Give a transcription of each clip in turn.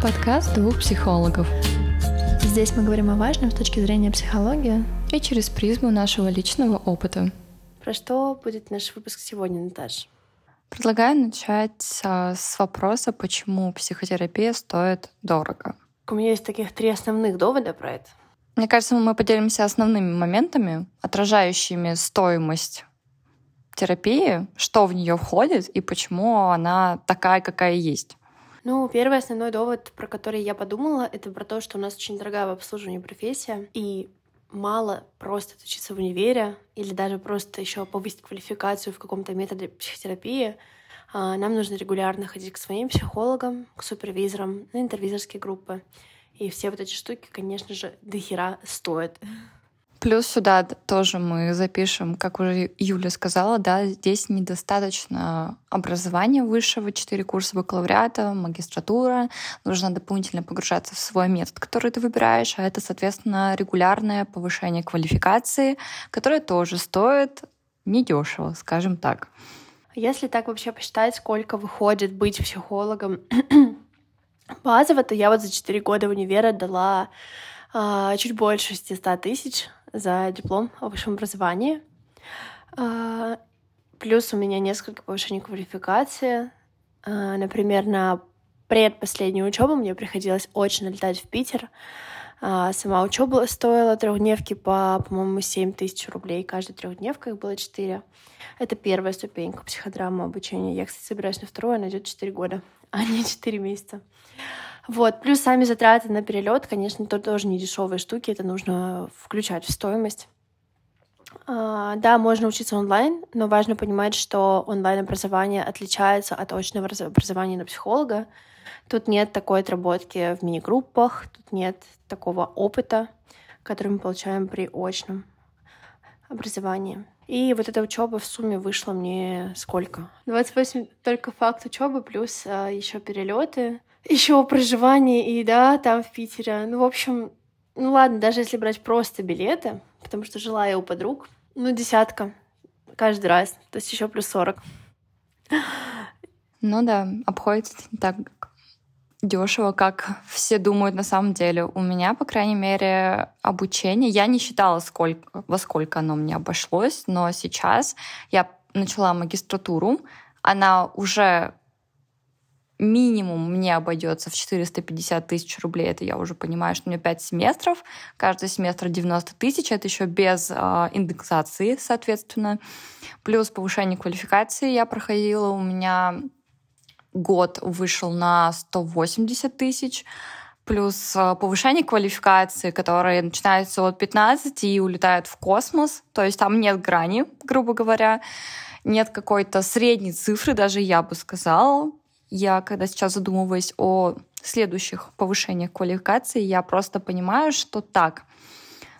Подкаст двух психологов. Здесь мы говорим о важном с точки зрения психологии и через призму нашего личного опыта. Про что будет наш выпуск сегодня, Наташ? Предлагаю начать а, с вопроса, почему психотерапия стоит дорого. У меня есть таких три основных довода про это. Мне кажется, мы поделимся основными моментами, отражающими стоимость терапии, что в нее входит и почему она такая, какая есть. Ну, первый основной довод, про который я подумала, это про то, что у нас очень дорогая в обслуживании профессия, и мало просто учиться в универе или даже просто еще повысить квалификацию в каком-то методе психотерапии. А, нам нужно регулярно ходить к своим психологам, к супервизорам, на интервизорские группы. И все вот эти штуки, конечно же, дохера стоят. Плюс сюда тоже мы запишем, как уже Юля сказала, да, здесь недостаточно образования высшего, четыре курса бакалавриата, магистратура. Нужно дополнительно погружаться в свой метод, который ты выбираешь, а это, соответственно, регулярное повышение квалификации, которое тоже стоит недешево, скажем так. Если так вообще посчитать, сколько выходит быть психологом базово, то я вот за четыре года универа дала а, чуть больше 600 тысяч за диплом о высшем образовании. А, плюс у меня несколько повышений квалификации. А, например, на предпоследнюю учебу мне приходилось очень летать в Питер. А, сама учеба стоила трехдневки по, по-моему, 7 тысяч рублей. Каждая трехдневка их было 4. Это первая ступенька психодрамы обучения. Я, кстати, собираюсь на вторую, она идет 4 года, а не 4 месяца. Вот, плюс сами затраты на перелет, конечно, то тоже не дешевые штуки, это нужно включать в стоимость. А, да, можно учиться онлайн, но важно понимать, что онлайн-образование отличается от очного образования на психолога. Тут нет такой отработки в мини-группах, тут нет такого опыта, который мы получаем при очном образовании. И вот эта учеба в сумме вышла мне сколько? 28 только факт учебы плюс а, еще перелеты еще проживание и да, там в Питере. Ну, в общем, ну ладно, даже если брать просто билеты, потому что жила я у подруг, ну, десятка каждый раз, то есть еще плюс сорок. Ну да, обходится не так дешево, как все думают на самом деле. У меня, по крайней мере, обучение, я не считала, сколько, во сколько оно мне обошлось, но сейчас я начала магистратуру, она уже минимум мне обойдется в 450 тысяч рублей. Это я уже понимаю, что у меня 5 семестров. Каждый семестр 90 тысяч. Это еще без э, индексации, соответственно. Плюс повышение квалификации я проходила. У меня год вышел на 180 тысяч плюс а, повышение квалификации, которые начинаются от 15 и улетают в космос. То есть там нет грани, грубо говоря, нет какой-то средней цифры, даже я бы сказала я, когда сейчас задумываюсь о следующих повышениях квалификации, я просто понимаю, что так,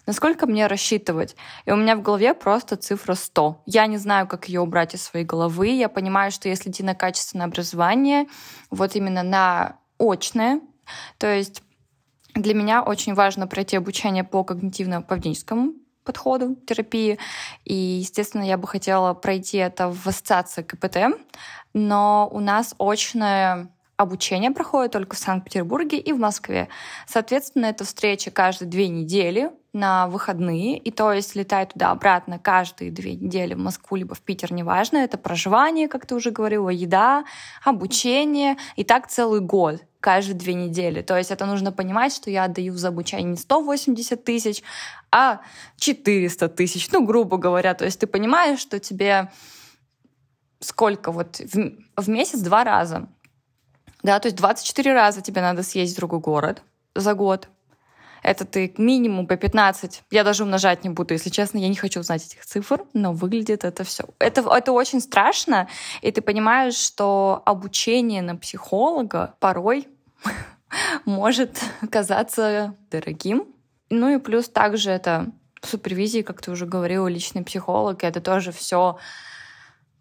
насколько мне рассчитывать. И у меня в голове просто цифра 100. Я не знаю, как ее убрать из своей головы. Я понимаю, что если идти на качественное образование, вот именно на очное, то есть для меня очень важно пройти обучение по когнитивно-поведенческому подходу терапии. И, естественно, я бы хотела пройти это в ассоциации КПТ, но у нас очное обучение проходит только в Санкт-Петербурге и в Москве. Соответственно, это встреча каждые две недели на выходные, и то есть летать туда-обратно каждые две недели в Москву либо в Питер, неважно, это проживание, как ты уже говорила, еда, обучение, и так целый год каждые две недели. То есть это нужно понимать, что я отдаю за обучение не 180 тысяч, а 400 тысяч, ну, грубо говоря. То есть ты понимаешь, что тебе сколько вот в, в месяц два раза. Да, то есть 24 раза тебе надо съездить в другой город за год. Это ты минимум по 15. Я даже умножать не буду, если честно, я не хочу знать этих цифр, но выглядит это все. Это, это очень страшно, и ты понимаешь, что обучение на психолога порой может казаться дорогим. Ну и плюс также это супервизии, как ты уже говорила, личный психолог, это тоже все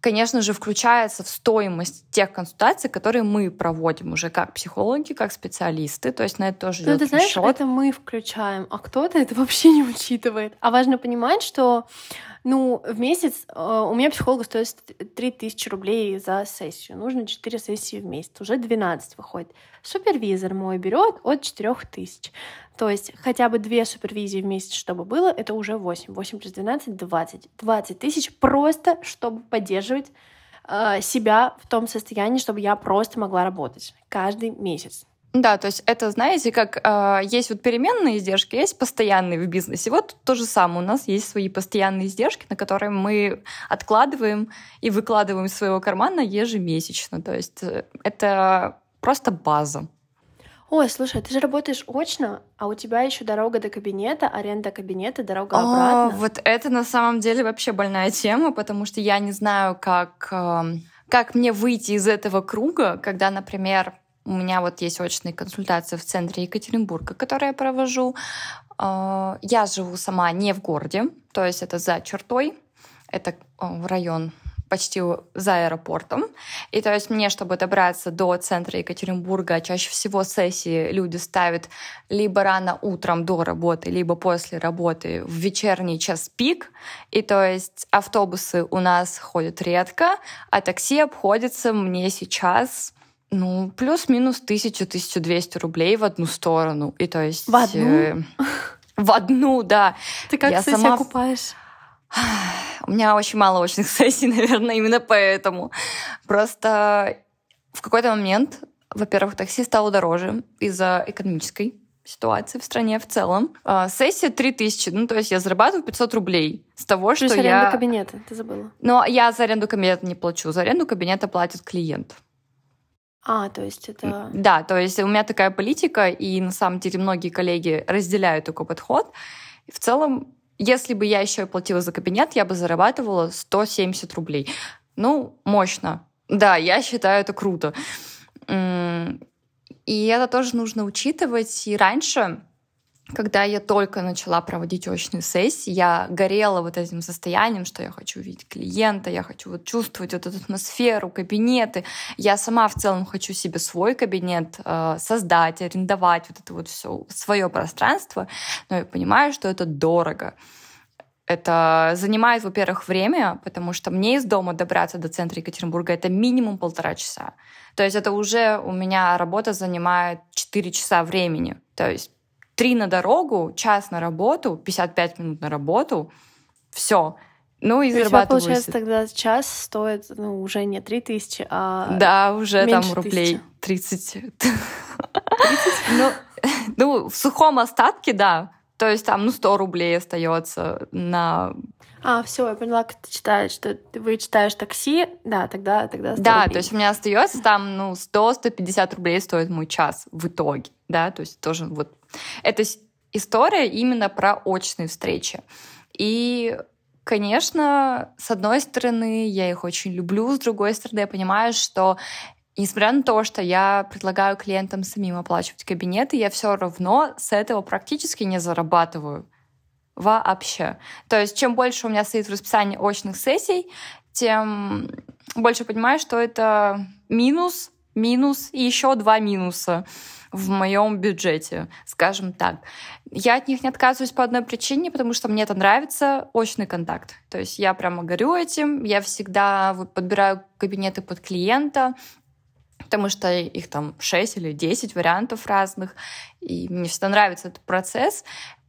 конечно же, включается в стоимость тех консультаций, которые мы проводим уже как психологи, как специалисты. То есть на это тоже ну, ты знаешь, счет. это мы включаем, а кто-то это вообще не учитывает. А важно понимать, что Ну, в месяц э, у меня психолог стоит 3000 рублей за сессию. Нужно 4 сессии в месяц. Уже 12 выходит. Супервизор мой берет от 4000. То есть хотя бы две супервизии в месяц, чтобы было, это уже 8. 8 плюс 12 — 20. 20 тысяч просто, чтобы поддерживать э, себя в том состоянии, чтобы я просто могла работать каждый месяц. Да, то есть это, знаете, как э, есть вот переменные издержки, есть постоянные в бизнесе. Вот то же самое. У нас есть свои постоянные издержки, на которые мы откладываем и выкладываем из своего кармана ежемесячно. То есть э, это просто база. Ой, слушай, ты же работаешь очно, а у тебя еще дорога до кабинета, аренда кабинета, дорога обратно. О, вот это на самом деле вообще больная тема, потому что я не знаю, как, эм, как мне выйти из этого круга, когда, например, у меня вот есть очные консультации в центре Екатеринбурга, которые я провожу. Э, я живу сама не в городе, то есть это за чертой, это э, район почти за аэропортом. И то есть мне, чтобы добраться до центра Екатеринбурга, чаще всего сессии люди ставят либо рано утром до работы, либо после работы в вечерний час пик. И то есть автобусы у нас ходят редко, а такси обходится мне сейчас ну, плюс-минус 1000-1200 рублей в одну сторону. И то есть... В одну? Э, в одну, да. Ты как я сама... себя купаешь? У меня очень мало очных сессий, наверное, именно поэтому. Просто в какой-то момент, во-первых, такси стало дороже из-за экономической ситуации в стране в целом. А, сессия 3000, ну, то есть я зарабатываю 500 рублей с того, Плюс что аренда я... кабинета, ты забыла. Но я за аренду кабинета не плачу, за аренду кабинета платит клиент. А, то есть это... Да, то есть у меня такая политика, и на самом деле многие коллеги разделяют такой подход. В целом если бы я еще и платила за кабинет, я бы зарабатывала 170 рублей. Ну, мощно. Да, я считаю это круто. И это тоже нужно учитывать. И раньше когда я только начала проводить очные сессии, я горела вот этим состоянием, что я хочу видеть клиента, я хочу вот чувствовать вот эту атмосферу, кабинеты. Я сама в целом хочу себе свой кабинет э, создать, арендовать вот это вот все свое пространство, но я понимаю, что это дорого. Это занимает, во-первых, время, потому что мне из дома добраться до центра Екатеринбурга это минимум полтора часа. То есть это уже у меня работа занимает 4 часа времени. То есть три на дорогу, час на работу, 55 минут на работу, все. Ну и зарабатываю. получается, тогда час стоит ну, уже не 3 тысячи, а Да, уже там рублей 30. Ну, ну, в сухом остатке, да. То есть там, ну, 100 рублей остается на а, все, я поняла, как ты читаешь, что ты вы читаешь такси, да, тогда, тогда 100 Да, рублей. то есть у меня остается там, ну, 100-150 рублей стоит мой час в итоге, да, то есть тоже вот это история именно про очные встречи. И Конечно, с одной стороны, я их очень люблю, с другой стороны, я понимаю, что несмотря на то, что я предлагаю клиентам самим оплачивать кабинеты, я все равно с этого практически не зарабатываю вообще. То есть чем больше у меня стоит в расписании очных сессий, тем больше понимаю, что это минус, минус и еще два минуса в моем бюджете, скажем так. Я от них не отказываюсь по одной причине, потому что мне это нравится, очный контакт. То есть я прямо горю этим, я всегда подбираю кабинеты под клиента, потому что их там 6 или 10 вариантов разных, и мне всегда нравится этот процесс,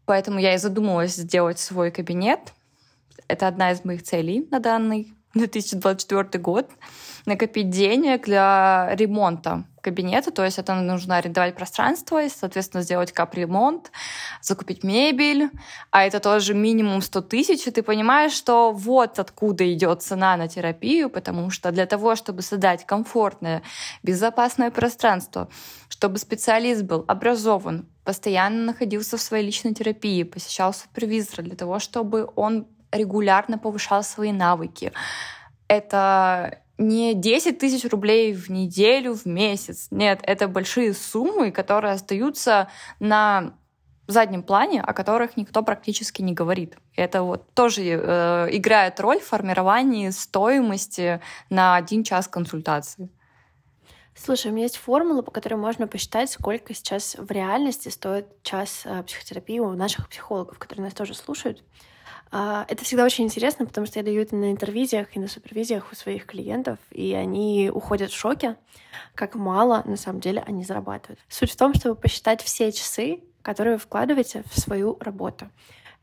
поэтому я и задумалась сделать свой кабинет. Это одна из моих целей на данный 2024 год накопить денег для ремонта кабинета, то есть это нужно арендовать пространство, и, соответственно, сделать капремонт, закупить мебель, а это тоже минимум 100 тысяч, и ты понимаешь, что вот откуда идет цена на терапию, потому что для того, чтобы создать комфортное, безопасное пространство, чтобы специалист был образован, постоянно находился в своей личной терапии, посещал супервизора для того, чтобы он регулярно повышал свои навыки. Это не 10 тысяч рублей в неделю, в месяц. Нет, это большие суммы, которые остаются на заднем плане, о которых никто практически не говорит. Это вот тоже э, играет роль в формировании стоимости на один час консультации. Слушай, у меня есть формула, по которой можно посчитать, сколько сейчас в реальности стоит час э, психотерапии у наших психологов, которые нас тоже слушают. А, это всегда очень интересно, потому что я даю это на интервизиях и на супервизиях у своих клиентов, и они уходят в шоке, как мало на самом деле они зарабатывают. Суть в том, чтобы посчитать все часы, которые вы вкладываете в свою работу.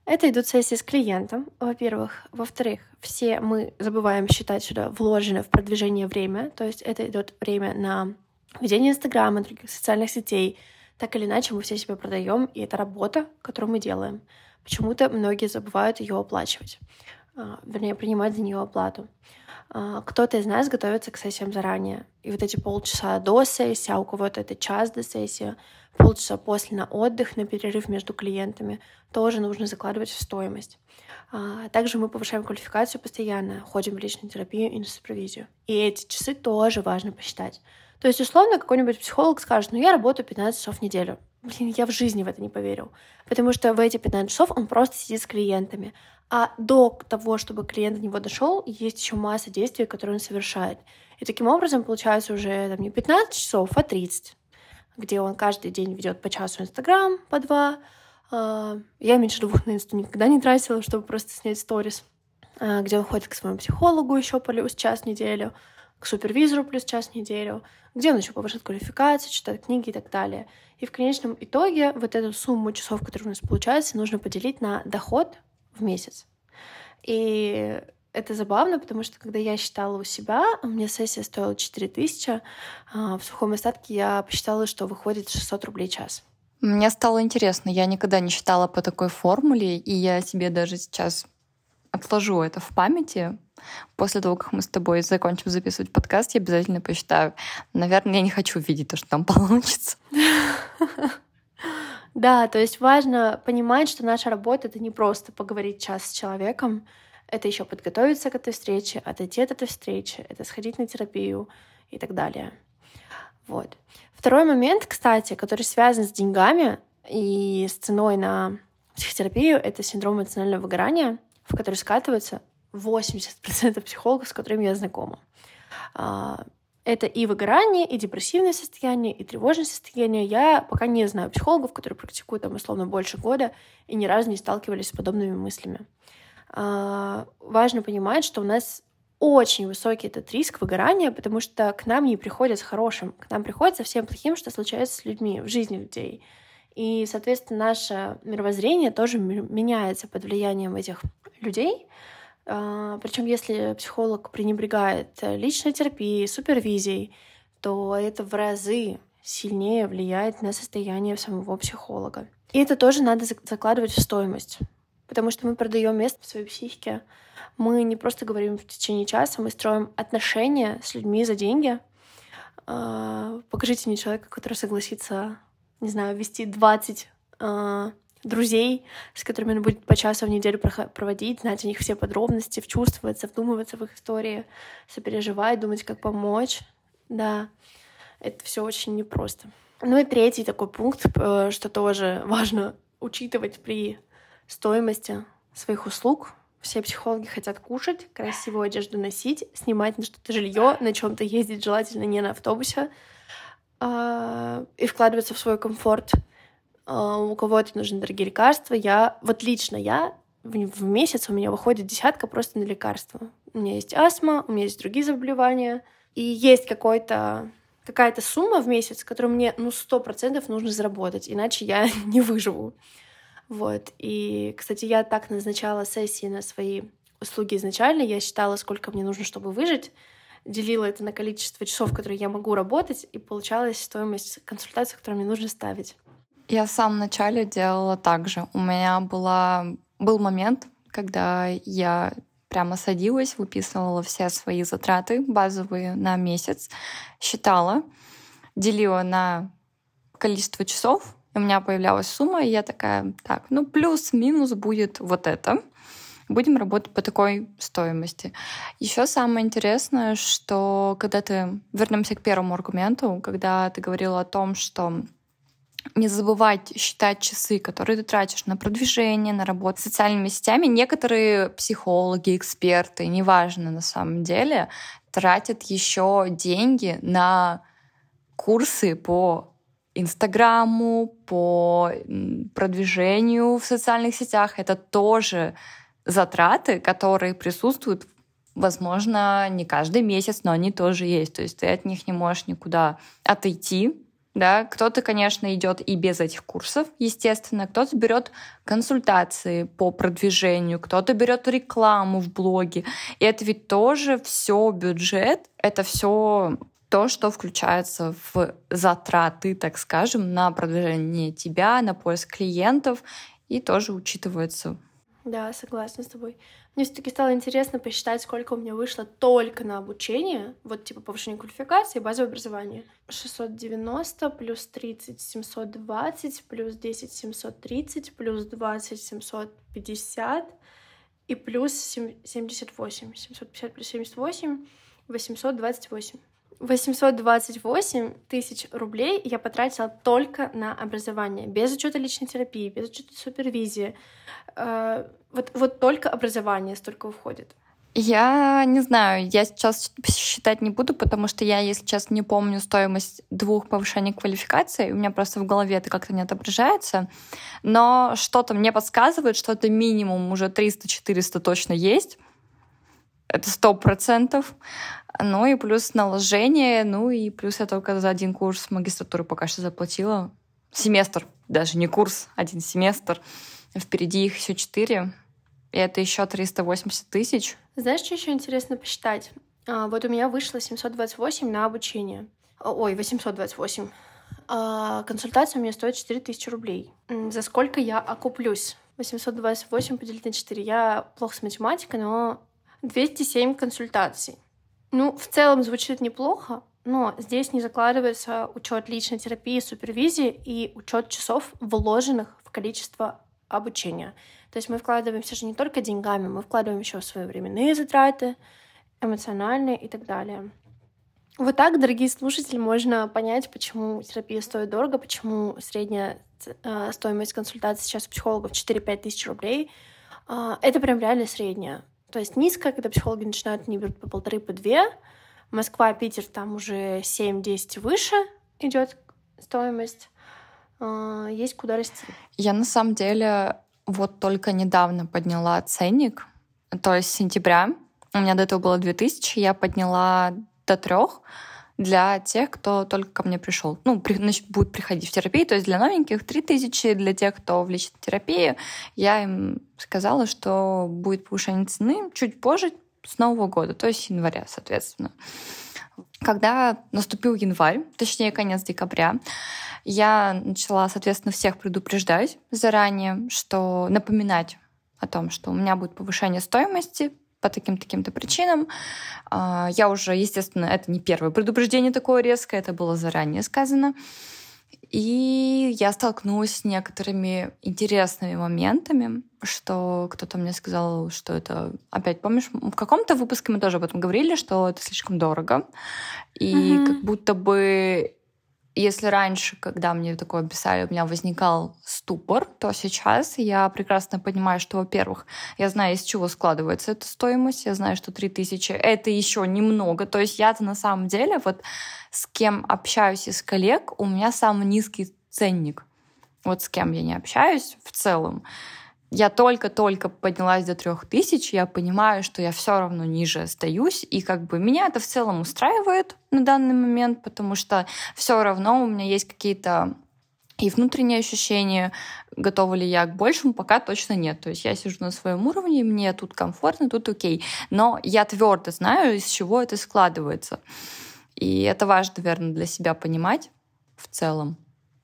Это идут сессии с клиентом, во-первых. Во-вторых, все мы забываем считать сюда вложенное в продвижение время, то есть это идет время на ведение Инстаграма, других социальных сетей. Так или иначе, мы все себя продаем, и это работа, которую мы делаем. Почему-то многие забывают ее оплачивать, а, вернее, принимать за нее оплату. А, кто-то из нас готовится к сессиям заранее. И вот эти полчаса до сессии, а у кого-то это час до сессии, полчаса после на отдых, на перерыв между клиентами, тоже нужно закладывать в стоимость. А, также мы повышаем квалификацию постоянно, ходим в личную терапию и на супервизию. И эти часы тоже важно посчитать. То есть, условно, какой-нибудь психолог скажет, ну, я работаю 15 часов в неделю. Блин, я в жизни в это не поверил. Потому что в эти 15 часов он просто сидит с клиентами. А до того, чтобы клиент до него дошел, есть еще масса действий, которые он совершает. И таким образом получается уже там, не 15 часов, а 30, где он каждый день ведет по часу Инстаграм, по два. А, я меньше двух на Инсту никогда не тратила, чтобы просто снять сторис. А, где он ходит к своему психологу еще плюс час в неделю, к супервизору плюс час в неделю, где он еще повышает квалификацию, читает книги и так далее. И в конечном итоге вот эту сумму часов, которые у нас получается, нужно поделить на доход в месяц. И это забавно, потому что когда я считала у себя, у меня сессия стоила 4 тысячи, а в сухом остатке я посчитала, что выходит 600 рублей час. Мне стало интересно, я никогда не считала по такой формуле, и я себе даже сейчас отложу это в памяти. После того, как мы с тобой закончим записывать подкаст, я обязательно посчитаю. Наверное, я не хочу видеть то, что там получится. Да, то есть важно понимать, что наша работа — это не просто поговорить час с человеком, это еще подготовиться к этой встрече, отойти от этой встречи, это сходить на терапию и так далее. Вот. Второй момент, кстати, который связан с деньгами и с ценой на психотерапию, это синдром эмоционального выгорания, в который скатываются 80% психологов, с которыми я знакома. Это и выгорание, и депрессивное состояние, и тревожное состояние. Я пока не знаю психологов, которые практикуют там условно больше года и ни разу не сталкивались с подобными мыслями. А, важно понимать, что у нас очень высокий этот риск выгорания, потому что к нам не приходят с хорошим, к нам приходит со всем плохим, что случается с людьми, в жизни людей. И, соответственно, наше мировоззрение тоже меняется под влиянием этих людей. А, Причем, если психолог пренебрегает э, личной терапией, супервизией, то это в разы сильнее влияет на состояние самого психолога. И это тоже надо закладывать в стоимость, потому что мы продаем место в своей психике. Мы не просто говорим в течение часа, мы строим отношения с людьми за деньги. А, покажите мне человека, который согласится, не знаю, вести 20 друзей, с которыми он будет по часу в неделю проводить, знать о них все подробности, вчувствоваться, вдумываться в их истории, сопереживать, думать, как помочь. Да, это все очень непросто. Ну и третий такой пункт, э, что тоже важно учитывать при стоимости своих услуг. Все психологи хотят кушать, красивую одежду носить, снимать на что-то жилье, на чем-то ездить, желательно не на автобусе, а, и вкладываться в свой комфорт. А, у кого-то нужны дорогие лекарства. Я, вот лично я, в месяц у меня выходит десятка просто на лекарства. У меня есть астма, у меня есть другие заболевания. И есть какой-то какая-то сумма в месяц, которую мне, ну, сто процентов нужно заработать, иначе я не выживу. Вот. И, кстати, я так назначала сессии на свои услуги изначально. Я считала, сколько мне нужно, чтобы выжить, делила это на количество часов, которые я могу работать, и получалась стоимость консультации, которую мне нужно ставить. Я в самом начале делала так же. У меня была, был момент, когда я прямо садилась, выписывала все свои затраты базовые на месяц, считала, делила на количество часов, у меня появлялась сумма, и я такая, так, ну плюс-минус будет вот это. Будем работать по такой стоимости. Еще самое интересное, что когда ты... Вернемся к первому аргументу, когда ты говорила о том, что не забывать считать часы, которые ты тратишь на продвижение, на работу с социальными сетями. Некоторые психологи, эксперты, неважно на самом деле, тратят еще деньги на курсы по Инстаграму, по продвижению в социальных сетях. Это тоже затраты, которые присутствуют, возможно, не каждый месяц, но они тоже есть. То есть ты от них не можешь никуда отойти. Да, кто-то, конечно, идет и без этих курсов, естественно, кто-то берет консультации по продвижению, кто-то берет рекламу в блоге. И это ведь тоже все бюджет, это все то, что включается в затраты, так скажем, на продвижение тебя, на поиск клиентов, и тоже учитывается да, согласна с тобой. Мне все-таки стало интересно посчитать, сколько у меня вышло только на обучение, вот типа повышение квалификации и базовое образование. 690 плюс 30 720 плюс 10 730 плюс 20 750 и плюс 78. 750 плюс 78 828. 828 тысяч рублей я потратила только на образование, без учета личной терапии, без учета супервизии. Э, вот, вот только образование столько уходит. Я не знаю, я сейчас считать не буду, потому что я, если честно, не помню стоимость двух повышений квалификации. У меня просто в голове это как-то не отображается. Но что-то мне подсказывает, что это минимум уже 300-400 точно есть. Это сто процентов. Ну и плюс наложение, ну и плюс я только за один курс магистратуры пока что заплатила. Семестр, даже не курс, один семестр. Впереди их еще четыре. И это еще 380 тысяч. Знаешь, что еще интересно посчитать? А, вот у меня вышло 728 на обучение. Ой, 828. А, консультация у меня стоит 4000 рублей. За сколько я окуплюсь? 828 поделить на 4. Я плохо с математикой, но 207 консультаций. Ну, в целом звучит неплохо, но здесь не закладывается учет личной терапии, супервизии и учет часов, вложенных в количество обучения. То есть мы вкладываемся же не только деньгами, мы вкладываем еще свои временные затраты, эмоциональные и так далее. Вот так, дорогие слушатели, можно понять, почему терапия стоит дорого, почему средняя э, стоимость консультации сейчас у психологов 4-5 тысяч рублей. Э, это прям реально средняя. То есть низко, когда психологи начинают, они берут по полторы, по две. Москва, Питер, там уже 7-10 выше идет стоимость. А, есть куда расти. Я на самом деле вот только недавно подняла ценник, то есть сентября. У меня до этого было 2000, я подняла до трех для тех, кто только ко мне пришел. Ну, при, значит, будет приходить в терапию. То есть для новеньких 3000, для тех, кто в личной терапии, я им сказала, что будет повышение цены чуть позже, с Нового года, то есть января, соответственно. Когда наступил январь, точнее конец декабря, я начала, соответственно, всех предупреждать заранее, что напоминать о том, что у меня будет повышение стоимости по таким-таким-то причинам. А, я уже, естественно, это не первое предупреждение такое резкое, это было заранее сказано. И я столкнулась с некоторыми интересными моментами, что кто-то мне сказал, что это... Опять, помнишь, в каком-то выпуске мы тоже об этом говорили, что это слишком дорого. И mm-hmm. как будто бы если раньше, когда мне такое писали, у меня возникал ступор, то сейчас я прекрасно понимаю, что, во-первых, я знаю, из чего складывается эта стоимость, я знаю, что 3000 — это еще немного. То есть я-то на самом деле, вот с кем общаюсь из коллег, у меня самый низкий ценник. Вот с кем я не общаюсь в целом я только-только поднялась до трех тысяч, я понимаю, что я все равно ниже остаюсь, и как бы меня это в целом устраивает на данный момент, потому что все равно у меня есть какие-то и внутренние ощущения, готова ли я к большему, пока точно нет. То есть я сижу на своем уровне, мне тут комфортно, тут окей. Но я твердо знаю, из чего это складывается. И это важно, наверное, для себя понимать в целом.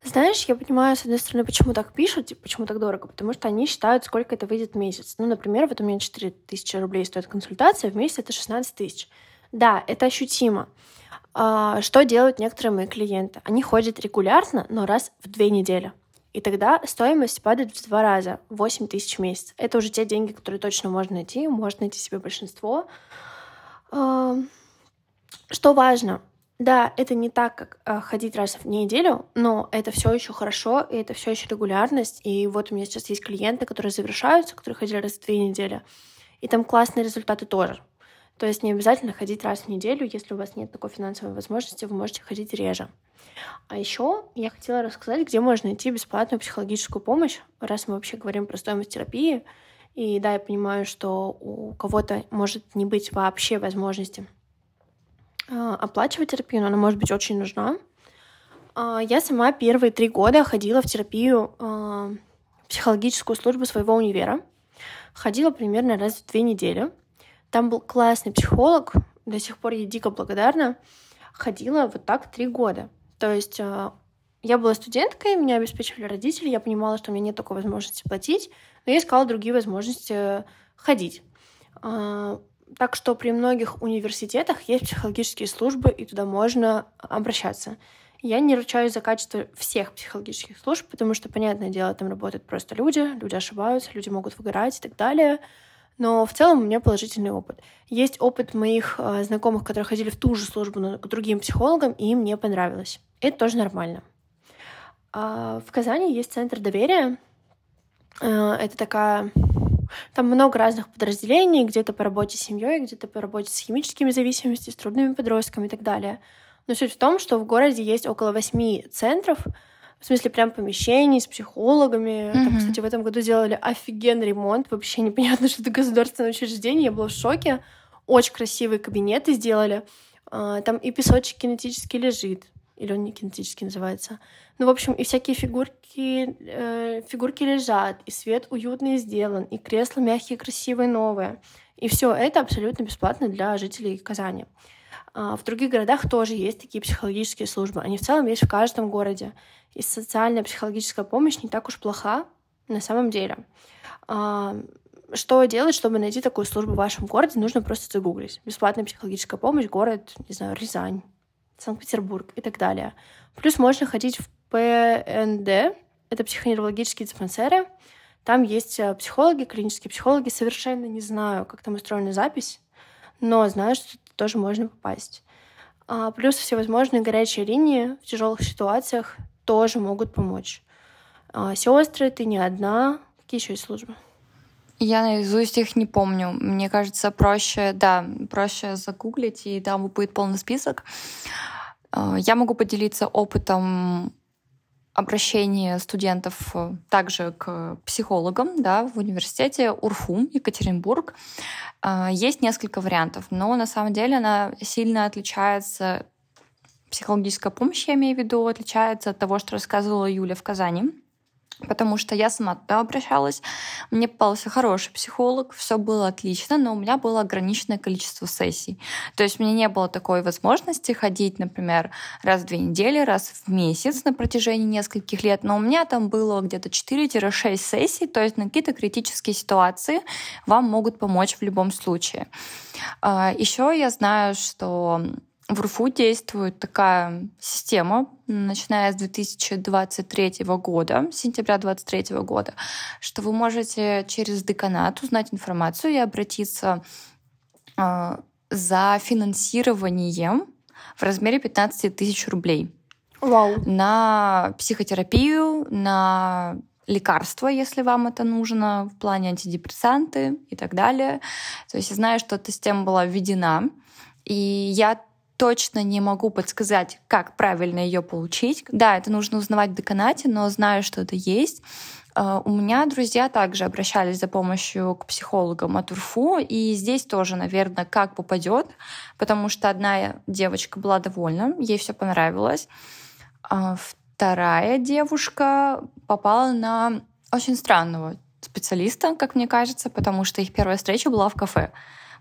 Знаешь, я понимаю, с одной стороны, почему так пишут, типа, почему так дорого, потому что они считают, сколько это выйдет в месяц. Ну, например, вот у меня 4 тысячи рублей стоит консультация, в месяц это 16 тысяч. Да, это ощутимо. А, что делают некоторые мои клиенты? Они ходят регулярно, но раз в две недели. И тогда стоимость падает в два раза, 8 тысяч в месяц. Это уже те деньги, которые точно можно найти, можно найти себе большинство. А, что важно, да, это не так, как э, ходить раз в неделю, но это все еще хорошо, и это все еще регулярность. И вот у меня сейчас есть клиенты, которые завершаются, которые ходили раз в две недели, и там классные результаты тоже. То есть не обязательно ходить раз в неделю, если у вас нет такой финансовой возможности, вы можете ходить реже. А еще я хотела рассказать, где можно найти бесплатную психологическую помощь, раз мы вообще говорим про стоимость терапии. И да, я понимаю, что у кого-то может не быть вообще возможности оплачивать терапию, но она может быть очень нужна. А, я сама первые три года ходила в терапию а, психологическую службу своего универа. Ходила примерно раз в две недели. Там был классный психолог, до сих пор я дико благодарна. Ходила вот так три года. То есть я была студенткой, меня обеспечивали родители, я понимала, что у меня нет такой возможности платить, но я искала другие возможности ходить. Так что при многих университетах есть психологические службы, и туда можно обращаться. Я не ручаюсь за качество всех психологических служб, потому что, понятное дело, там работают просто люди, люди ошибаются, люди могут выгорать и так далее. Но в целом у меня положительный опыт. Есть опыт моих э, знакомых, которые ходили в ту же службу, но к другим психологам, и им не понравилось. Это тоже нормально. А в Казани есть центр доверия. Э, это такая там много разных подразделений, где-то по работе с семьей, где-то по работе с химическими зависимостями, с трудными подростками и так далее. Но суть в том, что в городе есть около восьми центров, в смысле прям помещений с психологами. Mm-hmm. Там, кстати, в этом году сделали офигенный ремонт. Вообще непонятно, что это государственное учреждение. Я была в шоке. Очень красивые кабинеты сделали. А, там и песочек кинетически лежит. Или он не кинетически называется. Ну, в общем, и всякие фигурки, э, фигурки лежат, и свет уютный сделан, и кресла мягкие, красивые, новые. И все это абсолютно бесплатно для жителей Казани. А в других городах тоже есть такие психологические службы. Они в целом есть в каждом городе. И социальная психологическая помощь не так уж плоха на самом деле. А, что делать, чтобы найти такую службу в вашем городе? Нужно просто загуглить. Бесплатная психологическая помощь, город, не знаю, Рязань, Санкт-Петербург и так далее. Плюс можно ходить в ПНД, это психоневрологические диспансеры. Там есть э, психологи, клинические психологи. Совершенно не знаю, как там устроена запись, но знаю, что тоже можно попасть. А, плюс всевозможные горячие линии в тяжелых ситуациях тоже могут помочь. А, сестры, ты не одна. Какие еще есть службы? Я наизусть их не помню. Мне кажется, проще, да, проще загуглить, и там будет полный список. А, я могу поделиться опытом обращение студентов э, также к психологам да, в университете УРФУ, Екатеринбург. А, есть несколько вариантов, но на самом деле она сильно отличается, психологическая помощь, я имею в виду, отличается от того, что рассказывала Юля в Казани потому что я сама туда обращалась. Мне попался хороший психолог, все было отлично, но у меня было ограниченное количество сессий. То есть меня не было такой возможности ходить, например, раз в две недели, раз в месяц на протяжении нескольких лет, но у меня там было где-то 4-6 сессий, то есть на какие-то критические ситуации вам могут помочь в любом случае. А, Еще я знаю, что в РФУ действует такая система, начиная с 2023 года, сентября 2023 года, что вы можете через деканат узнать информацию и обратиться э, за финансированием в размере 15 тысяч рублей. Вау. На психотерапию, на лекарства, если вам это нужно, в плане антидепрессанты и так далее. То есть я знаю, что эта система была введена, и я точно не могу подсказать, как правильно ее получить. Да, это нужно узнавать в деканате, но знаю, что это есть. А, у меня друзья также обращались за помощью к психологам от УРФУ, и здесь тоже, наверное, как попадет, потому что одна девочка была довольна, ей все понравилось, а вторая девушка попала на очень странного специалиста, как мне кажется, потому что их первая встреча была в кафе.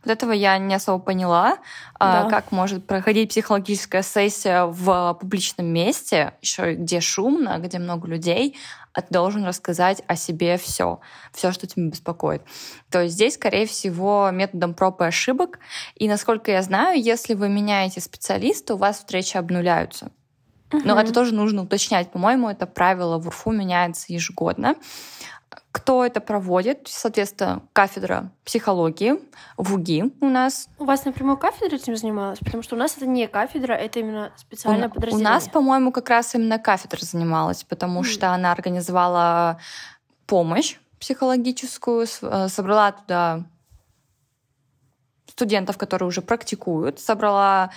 Вот этого я не особо поняла, а, да. как может проходить психологическая сессия в публичном месте, еще где шумно, где много людей, а ты должен рассказать о себе все, все, что тебя беспокоит. То есть здесь, скорее всего, методом проб и ошибок. И насколько я знаю, если вы меняете специалиста, у вас встречи обнуляются. Но это тоже нужно уточнять. По-моему, это правило в УРФУ меняется ежегодно. Кто это проводит? Соответственно, кафедра психологии в УГИ у нас. У вас напрямую кафедра этим занималась? Потому что у нас это не кафедра, это именно специальное у, подразделение. У нас, по-моему, как раз именно кафедра занималась, потому mm. что она организовала помощь психологическую, э, собрала туда студентов, которые уже практикуют, собрала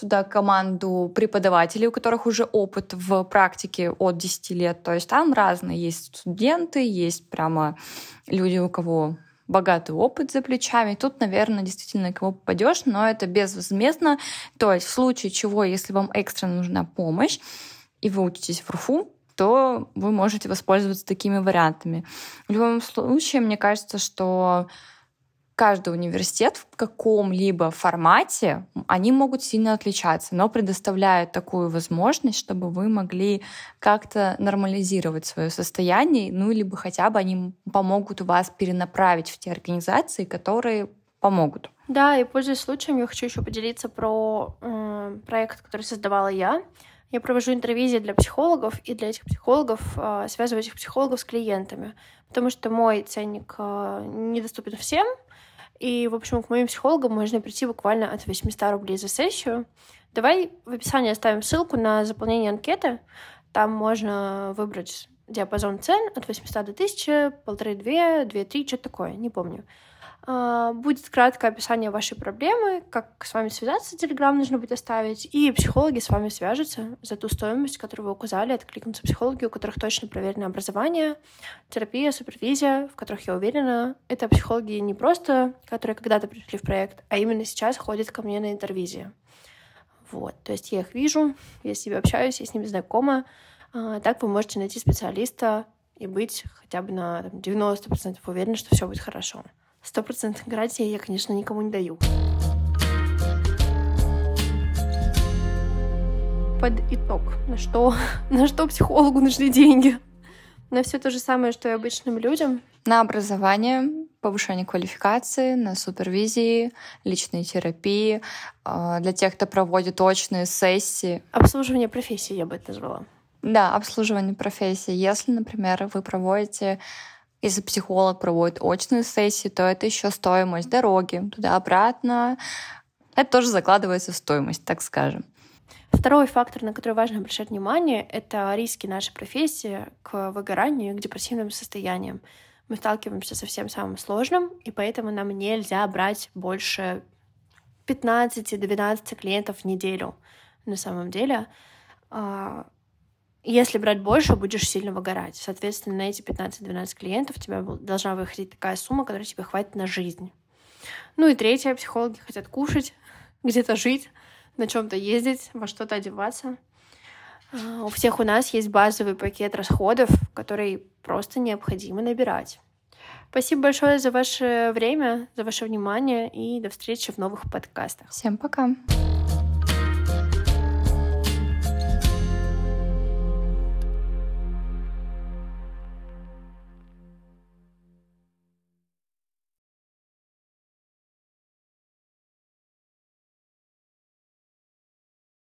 туда команду преподавателей, у которых уже опыт в практике от 10 лет. То есть там разные есть студенты, есть прямо люди, у кого богатый опыт за плечами. Тут, наверное, действительно кого попадешь, но это безвозмездно. То есть в случае чего, если вам экстра нужна помощь, и вы учитесь в РФУ, то вы можете воспользоваться такими вариантами. В любом случае, мне кажется, что каждый университет в каком-либо формате, они могут сильно отличаться, но предоставляют такую возможность, чтобы вы могли как-то нормализировать свое состояние, ну, либо хотя бы они помогут вас перенаправить в те организации, которые помогут. Да, и пользуясь случаем, я хочу еще поделиться про э, проект, который создавала я. Я провожу интервизии для психологов, и для этих психологов э, связываю этих психологов с клиентами, потому что мой ценник э, недоступен всем, и, в общем, к моим психологам можно прийти буквально от 800 рублей за сессию. Давай в описании оставим ссылку на заполнение анкеты. Там можно выбрать диапазон цен от 800 до 1000, полторы-две, две-три, что-то такое, не помню. А, будет краткое описание вашей проблемы, как с вами связаться, телеграм нужно будет оставить, и психологи с вами свяжутся за ту стоимость, которую вы указали. Откликнутся психологи, у которых точно проверено образование, терапия, супервизия, в которых я уверена. Это психологи не просто, которые когда-то пришли в проект, а именно сейчас ходят ко мне на интервизии. Вот, то есть я их вижу, я с ними общаюсь, я с ними знакома. А, так вы можете найти специалиста и быть хотя бы на там, 90% уверены, что все будет хорошо. Сто процентов гарантии я, конечно, никому не даю. Под итог, на что, на что психологу нужны деньги? На все то же самое, что и обычным людям. На образование, повышение квалификации, на супервизии, личной терапии, а, для тех, кто проводит очные сессии. Обслуживание профессии, я бы это назвала. Да, обслуживание профессии. Если, например, вы проводите если психолог проводит очную сессию, то это еще стоимость дороги туда-обратно. Это тоже закладывается в стоимость, так скажем. Второй фактор, на который важно обращать внимание, это риски нашей профессии к выгоранию и к депрессивным состояниям. Мы сталкиваемся со всем самым сложным, и поэтому нам нельзя брать больше 15-12 клиентов в неделю. На самом деле, а, если брать больше, будешь сильно выгорать. Соответственно, на эти 15-12 клиентов у тебя должна выходить такая сумма, которая тебе хватит на жизнь. Ну и третье, психологи хотят кушать, где-то жить, на чем-то ездить, во что-то одеваться. А, у всех у нас есть базовый пакет расходов, который просто необходимо набирать. Спасибо большое за ваше время, за ваше внимание и до встречи в новых подкастах. Всем пока.